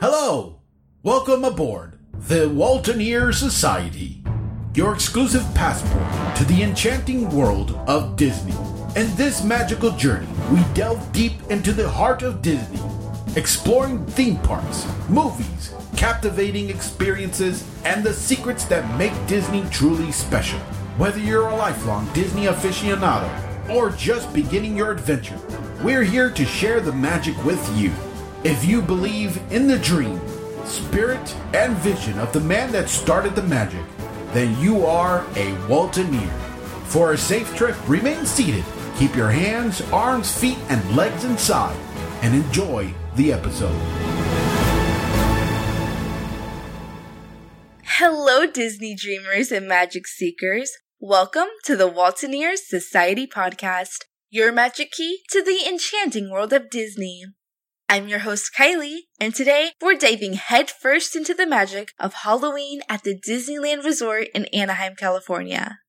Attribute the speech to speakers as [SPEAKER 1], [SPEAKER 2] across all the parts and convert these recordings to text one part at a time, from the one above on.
[SPEAKER 1] Hello! Welcome aboard the Waltineer Society, your exclusive passport to the enchanting world of Disney. In this magical journey, we delve deep into the heart of Disney, exploring theme parks, movies, captivating experiences, and the secrets that make Disney truly special. Whether you're a lifelong Disney aficionado or just beginning your adventure, we're here to share the magic with you. If you believe in the dream, spirit, and vision of the man that started the magic, then you are a Waltineer. For a safe trip, remain seated, keep your hands, arms, feet, and legs inside, and enjoy the episode.
[SPEAKER 2] Hello, Disney dreamers and magic seekers. Welcome to the Waltineer Society podcast, your magic key to the enchanting world of Disney. I'm your host, Kylee, and today we're diving headfirst into the magic of Halloween at the Disneyland Resort in Anaheim, California.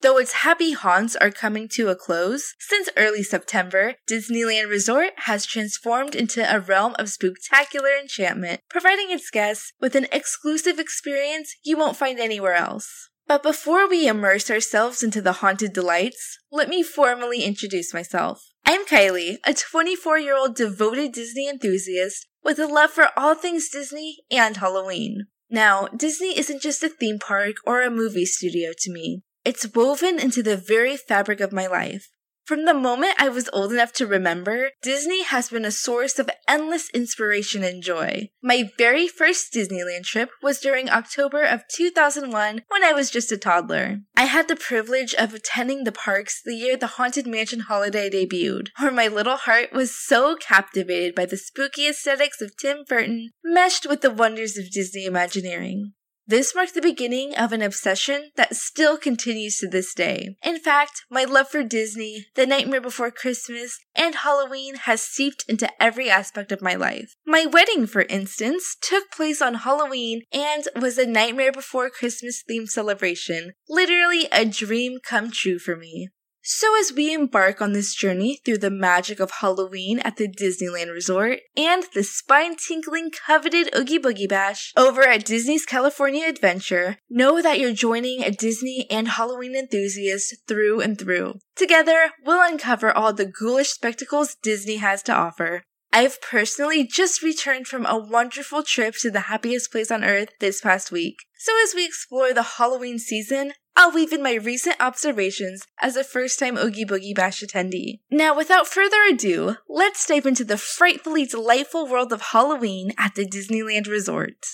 [SPEAKER 2] Though its happy haunts are coming to a close, since early September, Disneyland Resort has transformed into a realm of spectacular enchantment, providing its guests with an exclusive experience you won't find anywhere else. But before we immerse ourselves into the haunted delights, let me formally introduce myself. I'm Kylee, a 24 year old devoted Disney enthusiast with a love for all things Disney and Halloween. Now, Disney isn't just a theme park or a movie studio to me. It's woven into the very fabric of my life. From the moment I was old enough to remember, Disney has been a source of endless inspiration and joy. My very first Disneyland trip was during October of 2001 when I was just a toddler. I had the privilege of attending the parks the year the Haunted Mansion holiday debuted, where my little heart was so captivated by the spooky aesthetics of Tim Burton meshed with the wonders of Disney Imagineering. This marked the beginning of an obsession that still continues to this day. In fact, my love for Disney, The Nightmare Before Christmas, and Halloween has seeped into every aspect of my life. My wedding, for instance, took place on Halloween and was a Nightmare Before Christmas themed celebration. Literally a dream come true for me. So, as we embark on this journey through the magic of Halloween at the Disneyland Resort and the spine tingling coveted Oogie Boogie Bash over at Disney's California Adventure, know that you're joining a Disney and Halloween enthusiast through and through. Together, we'll uncover all the ghoulish spectacles Disney has to offer. I've personally just returned from a wonderful trip to the happiest place on earth this past week. So as we explore the Halloween season, I'll weave in my recent observations as a first time Oogie Boogie Bash attendee. Now, without further ado, let's dive into the frightfully delightful world of Halloween at the Disneyland Resort.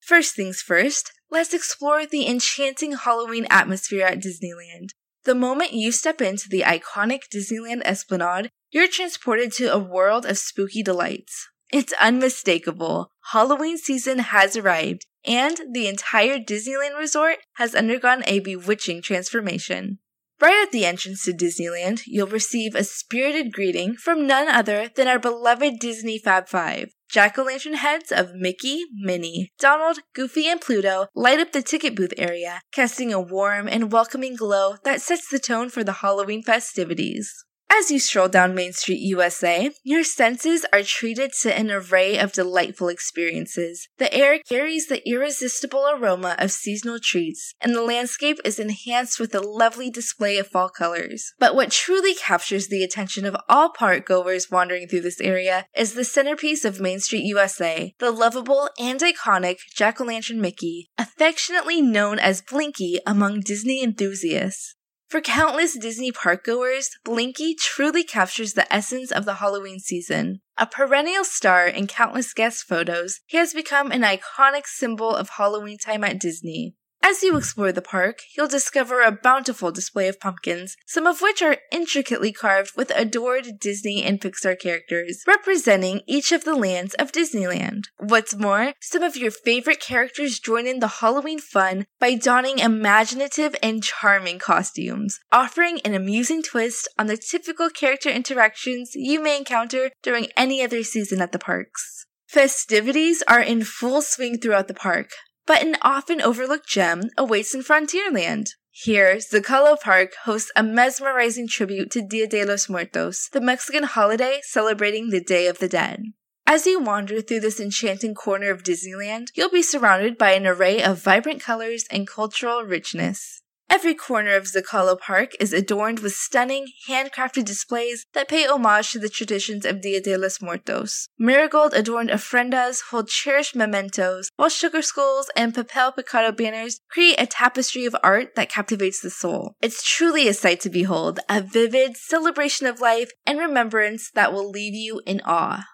[SPEAKER 2] First things first, let's explore the enchanting Halloween atmosphere at Disneyland. The moment you step into the iconic Disneyland Esplanade, you're transported to a world of spooky delights. It's unmistakable. Halloween season has arrived, and the entire Disneyland resort has undergone a bewitching transformation. Right at the entrance to Disneyland, you'll receive a spirited greeting from none other than our beloved Disney Fab Five. Jack o' lantern heads of Mickey, Minnie, Donald, Goofy, and Pluto light up the ticket booth area, casting a warm and welcoming glow that sets the tone for the Halloween festivities. As you stroll down Main Street, USA, your senses are treated to an array of delightful experiences. The air carries the irresistible aroma of seasonal treats, and the landscape is enhanced with a lovely display of fall colors. But what truly captures the attention of all park goers wandering through this area is the centerpiece of Main Street, USA, the lovable and iconic Jack o' lantern Mickey, affectionately known as Blinky among Disney enthusiasts. For countless Disney park goers, Blinky truly captures the essence of the Halloween season. A perennial star in countless guest photos, he has become an iconic symbol of Halloween time at Disney. As you explore the park, you'll discover a bountiful display of pumpkins, some of which are intricately carved with adored Disney and Pixar characters, representing each of the lands of Disneyland. What's more, some of your favorite characters join in the Halloween fun by donning imaginative and charming costumes, offering an amusing twist on the typical character interactions you may encounter during any other season at the parks. Festivities are in full swing throughout the park, but an often overlooked gem awaits in Frontierland. Here, Zocalo Park hosts a mesmerizing tribute to Dia de los Muertos, the Mexican holiday celebrating the Day of the Dead. As you wander through this enchanting corner of Disneyland, you'll be surrounded by an array of vibrant colors and cultural richness. Every corner of Zocalo Park is adorned with stunning, handcrafted displays that pay homage to the traditions of Dia de los Muertos. Marigold adorned ofrendas hold cherished mementos, while sugar skulls and papel picado banners create a tapestry of art that captivates the soul. It's truly a sight to behold, a vivid celebration of life and remembrance that will leave you in awe.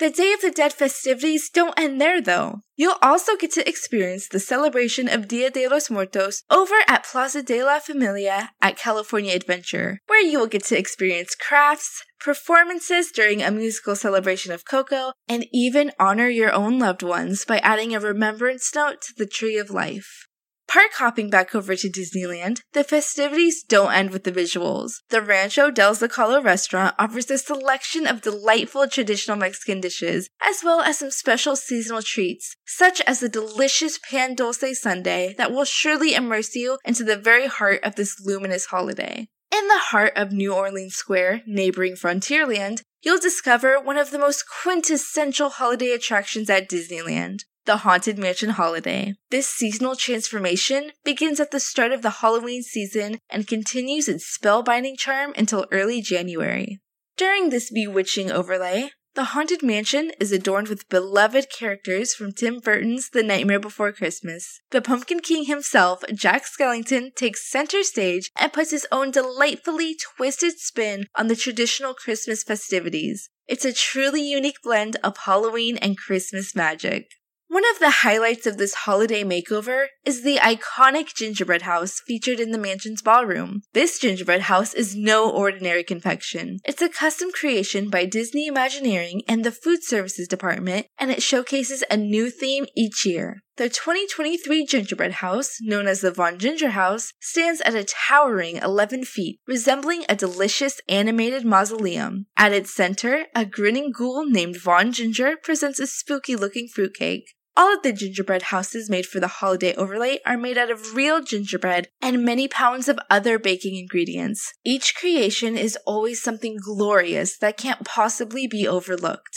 [SPEAKER 2] The Day of the Dead festivities don't end there though. You'll also get to experience the celebration of Dia de los Muertos over at Plaza de la Familia at California Adventure, where you will get to experience crafts, performances during a musical celebration of Coco, and even honor your own loved ones by adding a remembrance note to the Tree of Life. Park hopping back over to Disneyland, the festivities don't end with the visuals. The Rancho del Zocalo restaurant offers a selection of delightful traditional Mexican dishes, as well as some special seasonal treats, such as the delicious pan dulce sundae that will surely immerse you into the very heart of this luminous holiday. In the heart of New Orleans Square, neighboring Frontierland, you'll discover one of the most quintessential holiday attractions at Disneyland the Haunted Mansion Holiday. This seasonal transformation begins at the start of the Halloween season and continues its spellbinding charm until early January. During this bewitching overlay, the Haunted Mansion is adorned with beloved characters from Tim Burton's The Nightmare Before Christmas. The Pumpkin King himself, Jack Skellington, takes center stage and puts his own delightfully twisted spin on the traditional Christmas festivities. It's a truly unique blend of Halloween and Christmas magic. One of the highlights of this holiday makeover is the iconic gingerbread house featured in the mansion's ballroom. This gingerbread house is no ordinary confection. It's a custom creation by Disney Imagineering and the Food Services Department, and it showcases a new theme each year. The 2023 gingerbread house, known as the Von Ginger House, stands at a towering 11 feet, resembling a delicious animated mausoleum. At its center, a grinning ghoul named Von Ginger presents a spooky looking fruitcake. All of the gingerbread houses made for the holiday overlay are made out of real gingerbread and many pounds of other baking ingredients. Each creation is always something glorious that can't possibly be overlooked.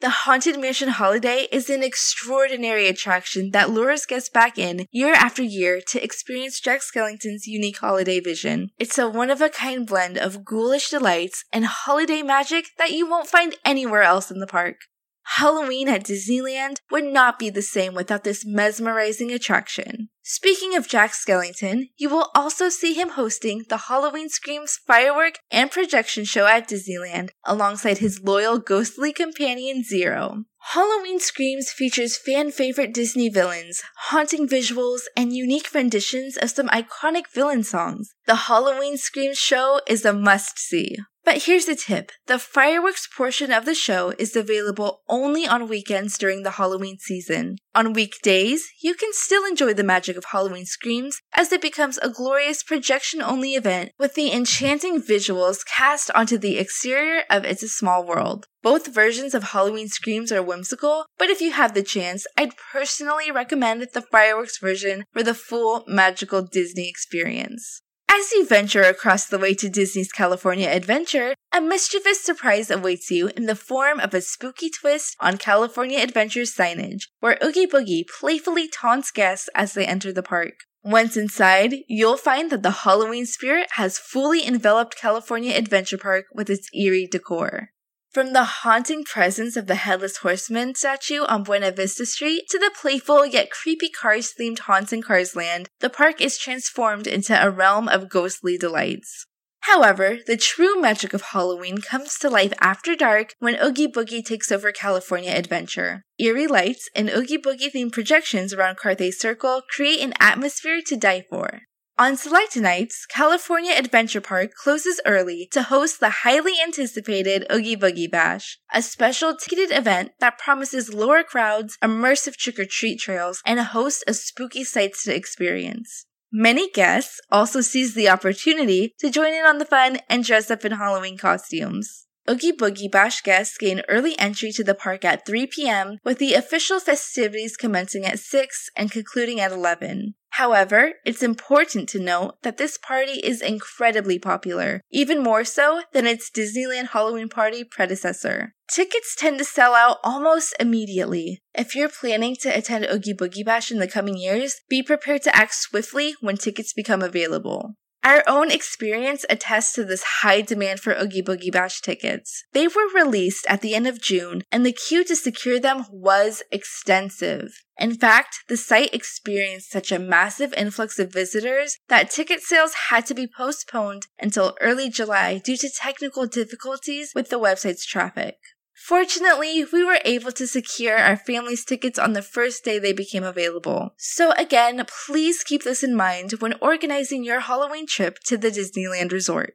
[SPEAKER 2] The Haunted Mansion Holiday is an extraordinary attraction that lures guests back in year after year to experience Jack Skellington's unique holiday vision. It's a one of a kind blend of ghoulish delights and holiday magic that you won't find anywhere else in the park. Halloween at Disneyland would not be the same without this mesmerizing attraction. Speaking of Jack Skellington, you will also see him hosting the Halloween Screams firework and projection show at Disneyland alongside his loyal ghostly companion Zero. Halloween Screams features fan favorite Disney villains, haunting visuals, and unique renditions of some iconic villain songs. The Halloween Screams show is a must see. But here's the tip the fireworks portion of the show is available only on weekends during the Halloween season. On weekdays, you can still enjoy the magic of Halloween Screams as it becomes a glorious projection only event with the enchanting visuals cast onto the exterior of It's a Small World. Both versions of Halloween Screams are whimsical, but if you have the chance, I'd personally recommend the fireworks version for the full magical Disney experience. As you venture across the way to Disney's California Adventure, a mischievous surprise awaits you in the form of a spooky twist on California Adventure's signage, where Oogie Boogie playfully taunts guests as they enter the park. Once inside, you'll find that the Halloween spirit has fully enveloped California Adventure Park with its eerie decor. From the haunting presence of the Headless Horseman statue on Buena Vista Street to the playful yet creepy Cars themed haunts in Cars Land, the park is transformed into a realm of ghostly delights. However, the true magic of Halloween comes to life after dark when Oogie Boogie takes over California Adventure. Eerie lights and Oogie Boogie themed projections around Carthay Circle create an atmosphere to die for. On select nights, California Adventure Park closes early to host the highly anticipated Oogie Boogie Bash, a special ticketed event that promises lower crowds, immersive trick or treat trails, and a host of spooky sights to experience. Many guests also seize the opportunity to join in on the fun and dress up in Halloween costumes. Oogie Boogie Bash guests gain early entry to the park at 3 p.m., with the official festivities commencing at 6 and concluding at 11. However, it's important to note that this party is incredibly popular, even more so than its Disneyland Halloween party predecessor. Tickets tend to sell out almost immediately. If you're planning to attend Oogie Boogie Bash in the coming years, be prepared to act swiftly when tickets become available. Our own experience attests to this high demand for Oogie Boogie Bash tickets. They were released at the end of June, and the queue to secure them was extensive. In fact, the site experienced such a massive influx of visitors that ticket sales had to be postponed until early July due to technical difficulties with the website's traffic. Fortunately, we were able to secure our family's tickets on the first day they became available. So again, please keep this in mind when organizing your Halloween trip to the Disneyland Resort.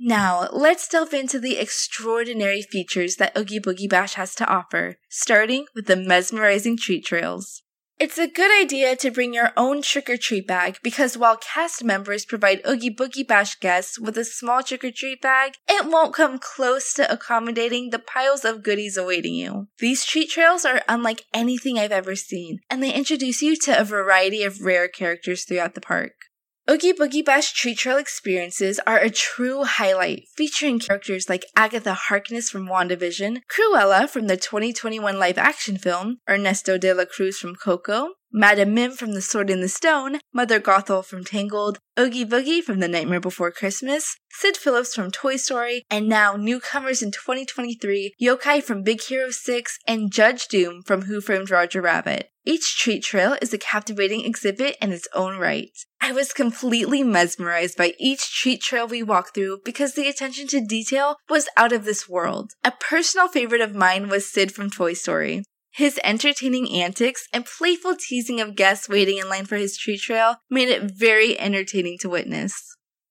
[SPEAKER 2] Now, let's delve into the extraordinary features that Oogie Boogie Bash has to offer, starting with the mesmerizing treat trails. It's a good idea to bring your own trick or treat bag because while cast members provide Oogie Boogie Bash guests with a small trick or treat bag, it won't come close to accommodating the piles of goodies awaiting you. These treat trails are unlike anything I've ever seen, and they introduce you to a variety of rare characters throughout the park. Oogie Boogie Bash Treat Trail experiences are a true highlight, featuring characters like Agatha Harkness from WandaVision, Cruella from the 2021 live action film, Ernesto de la Cruz from Coco, Madame Mim from The Sword in the Stone, Mother Gothel from Tangled, Oogie Boogie from The Nightmare Before Christmas, Sid Phillips from Toy Story, and now newcomers in 2023, Yokai from Big Hero 6 and Judge Doom from Who Framed Roger Rabbit. Each treat trail is a captivating exhibit in its own right. I was completely mesmerized by each treat trail we walked through because the attention to detail was out of this world. A personal favorite of mine was Sid from Toy Story. His entertaining antics and playful teasing of guests waiting in line for his treat trail made it very entertaining to witness.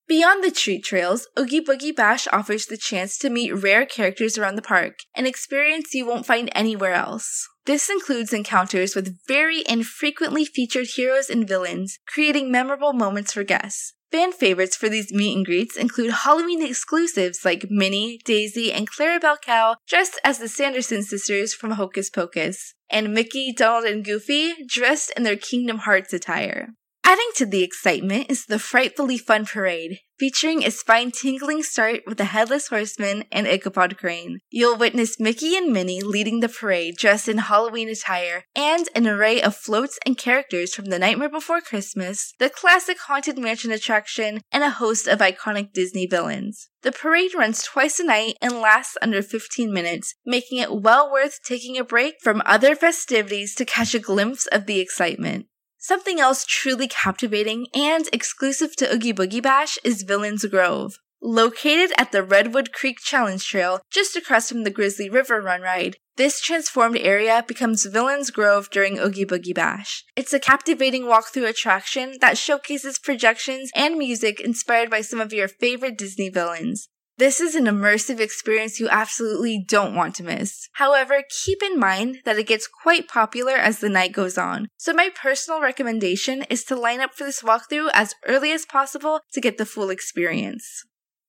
[SPEAKER 2] Beyond the treat trails, Oogie Boogie Bash offers the chance to meet rare characters around the park, an experience you won't find anywhere else. This includes encounters with very infrequently featured heroes and villains, creating memorable moments for guests. Fan favorites for these meet and greets include Halloween exclusives like Minnie, Daisy, and Clarabelle Cow dressed as the Sanderson sisters from Hocus Pocus, and Mickey, Donald, and Goofy dressed in their Kingdom Hearts attire. Adding to the excitement is the frightfully fun parade, featuring a spine tingling start with the Headless Horseman and Ichabod Crane. You'll witness Mickey and Minnie leading the parade dressed in Halloween attire, and an array of floats and characters from The Nightmare Before Christmas, the classic Haunted Mansion attraction, and a host of iconic Disney villains. The parade runs twice a night and lasts under 15 minutes, making it well worth taking a break from other festivities to catch a glimpse of the excitement. Something else truly captivating and exclusive to Oogie Boogie Bash is Villains Grove. Located at the Redwood Creek Challenge Trail, just across from the Grizzly River Run Ride, this transformed area becomes Villains Grove during Oogie Boogie Bash. It's a captivating walkthrough attraction that showcases projections and music inspired by some of your favorite Disney villains. This is an immersive experience you absolutely don't want to miss. However, keep in mind that it gets quite popular as the night goes on, so my personal recommendation is to line up for this walkthrough as early as possible to get the full experience.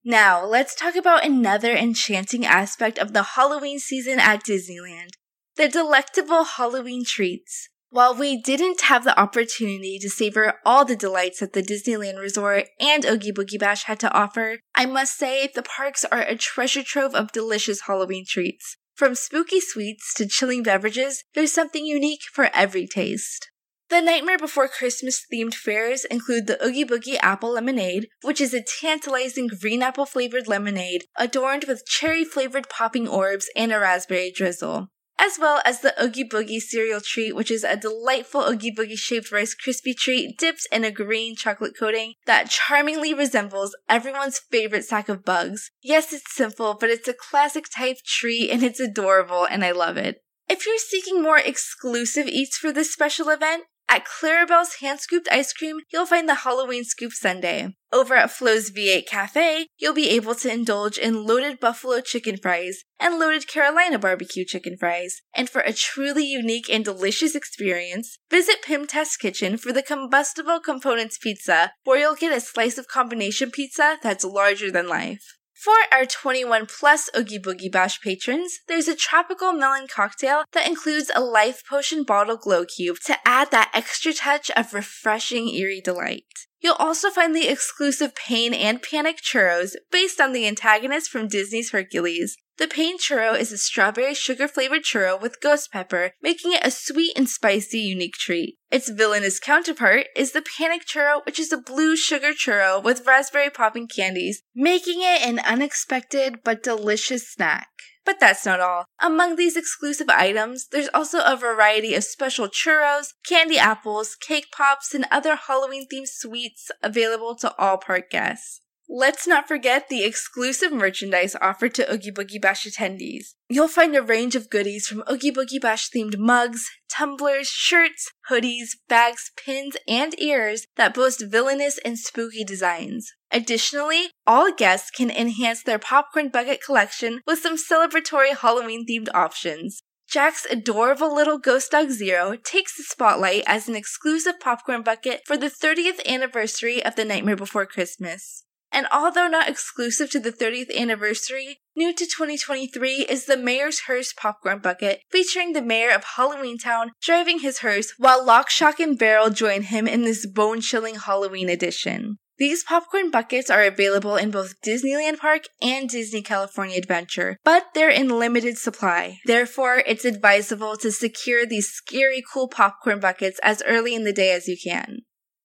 [SPEAKER 2] Now, let's talk about another enchanting aspect of the Halloween season at Disneyland the delectable Halloween treats. While we didn't have the opportunity to savor all the delights that the Disneyland Resort and Oogie Boogie Bash had to offer, I must say the parks are a treasure trove of delicious Halloween treats. From spooky sweets to chilling beverages, there's something unique for every taste. The Nightmare Before Christmas themed fairs include the Oogie Boogie Apple Lemonade, which is a tantalizing green apple flavored lemonade adorned with cherry flavored popping orbs and a raspberry drizzle as well as the Oogie Boogie cereal treat, which is a delightful Oogie Boogie shaped Rice Krispie treat dipped in a green chocolate coating that charmingly resembles everyone's favorite sack of bugs. Yes, it's simple, but it's a classic type treat and it's adorable and I love it. If you're seeking more exclusive eats for this special event, at Clarabelle's Hand Scooped Ice Cream, you'll find the Halloween Scoop Sundae. Over at Flo's V8 Cafe, you'll be able to indulge in loaded buffalo chicken fries and loaded Carolina barbecue chicken fries. And for a truly unique and delicious experience, visit Pym Test Kitchen for the Combustible Components Pizza, where you'll get a slice of combination pizza that's larger than life. For our 21 plus Oogie Boogie Bash patrons, there's a tropical melon cocktail that includes a life potion bottle glow cube to add that extra touch of refreshing eerie delight. You'll also find the exclusive Pain and Panic churros based on the antagonist from Disney's Hercules. The Pain churro is a strawberry sugar flavored churro with ghost pepper, making it a sweet and spicy unique treat. Its villainous counterpart is the Panic churro, which is a blue sugar churro with raspberry popping candies, making it an unexpected but delicious snack. But that's not all. Among these exclusive items, there's also a variety of special churros, candy apples, cake pops, and other Halloween themed sweets available to all park guests. Let's not forget the exclusive merchandise offered to Oogie Boogie Bash attendees. You'll find a range of goodies from Oogie Boogie Bash themed mugs, tumblers, shirts, hoodies, bags, pins, and ears that boast villainous and spooky designs. Additionally, all guests can enhance their popcorn bucket collection with some celebratory Halloween themed options. Jack's adorable little ghost dog Zero takes the spotlight as an exclusive popcorn bucket for the 30th anniversary of The Nightmare Before Christmas. And although not exclusive to the 30th anniversary, new to 2023 is the Mayor's Hearse Popcorn Bucket, featuring the mayor of Halloween Town driving his hearse while Lock, Shock, and Barrel join him in this bone chilling Halloween edition. These popcorn buckets are available in both Disneyland Park and Disney California Adventure, but they're in limited supply. Therefore, it's advisable to secure these scary cool popcorn buckets as early in the day as you can.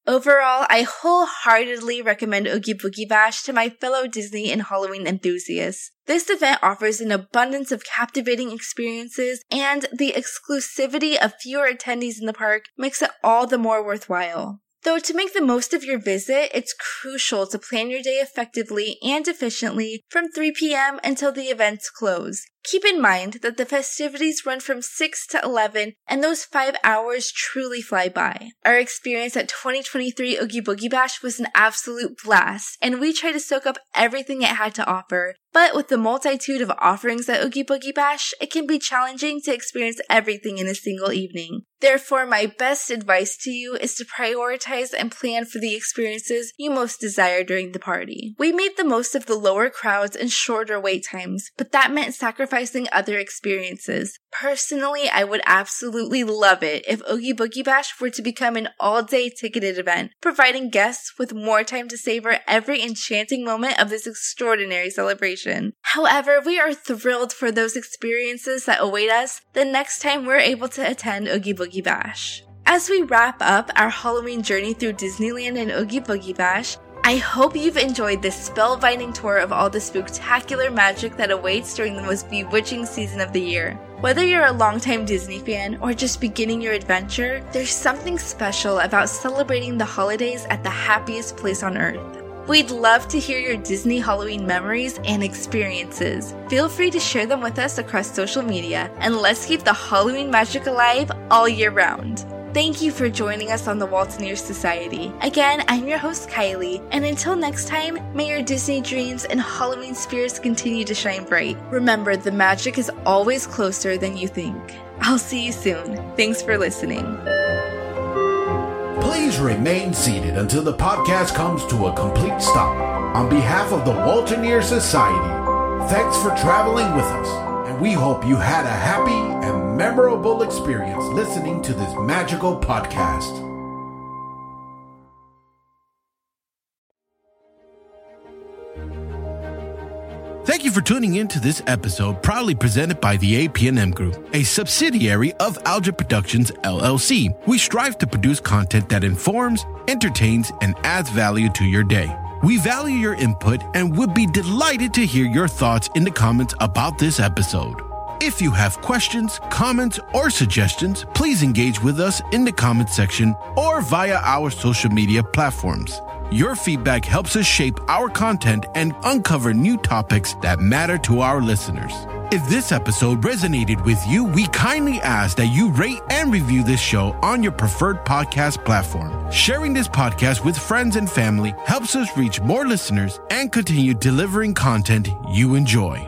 [SPEAKER 2] Overall, I wholeheartedly recommend Oogie Boogie Bash to my fellow Disney and Halloween enthusiasts. This event offers an abundance of captivating experiences, and the exclusivity of fewer attendees in the park makes it all the more worthwhile. Though to make the most of your visit, it's crucial to plan your day effectively and efficiently from 3 p.m. until the events close. Keep in mind that the festivities run from 6 to 11 and those 5 hours truly fly by. Our experience at 2023 Oogie Boogie Bash was an absolute blast and we tried to soak up everything it had to offer. But with the multitude of offerings at Oogie Boogie Bash, it can be challenging to experience everything in a single evening. Therefore, my best advice to you is to prioritize and plan for the experiences you most desire during the party. We made the most of the lower crowds and shorter wait times, but that meant sacrificing other experiences. Personally, I would absolutely love it if Oogie Boogie Bash were to become an all day ticketed event, providing guests with more time to savor every enchanting moment of this extraordinary celebration. However, we are thrilled for those experiences that await us the next time we're able to attend Oogie Boogie Bash. As we wrap up our Halloween journey through Disneyland and Oogie Boogie Bash, I hope you've enjoyed this spellbinding tour of all the spectacular magic that awaits during the most bewitching season of the year. Whether you're a longtime Disney fan or just beginning your adventure, there's something special about celebrating the holidays at the happiest place on earth. We'd love to hear your Disney Halloween memories and experiences. Feel free to share them with us across social media, and let's keep the Halloween magic alive all year round. Thank you for joining us on the Waltineer Society. Again, I'm your host, Kylee, and until next time, may your Disney dreams and Halloween spirits continue to shine bright. Remember, the magic is always closer than you think. I'll see you soon. Thanks for listening.
[SPEAKER 1] Please remain seated until the podcast comes to a complete stop. On behalf of the Waltineer Society, thanks for traveling with us and we hope you had a happy memorable experience listening to this magical podcast. Thank you for tuning in to this episode, proudly presented by the APNM Group, a subsidiary of Algid Productions LLC. We strive to produce content that informs, entertains, and adds value to your day. We value your input and would be delighted to hear your thoughts in the comments about this episode. If you have questions, comments, or suggestions, please engage with us in the comment section or via our social media platforms. Your feedback helps us shape our content and uncover new topics that matter to our listeners. If this episode resonated with you, we kindly ask that you rate and review this show on your preferred podcast platform. Sharing this podcast with friends and family helps us reach more listeners and continue delivering content you enjoy.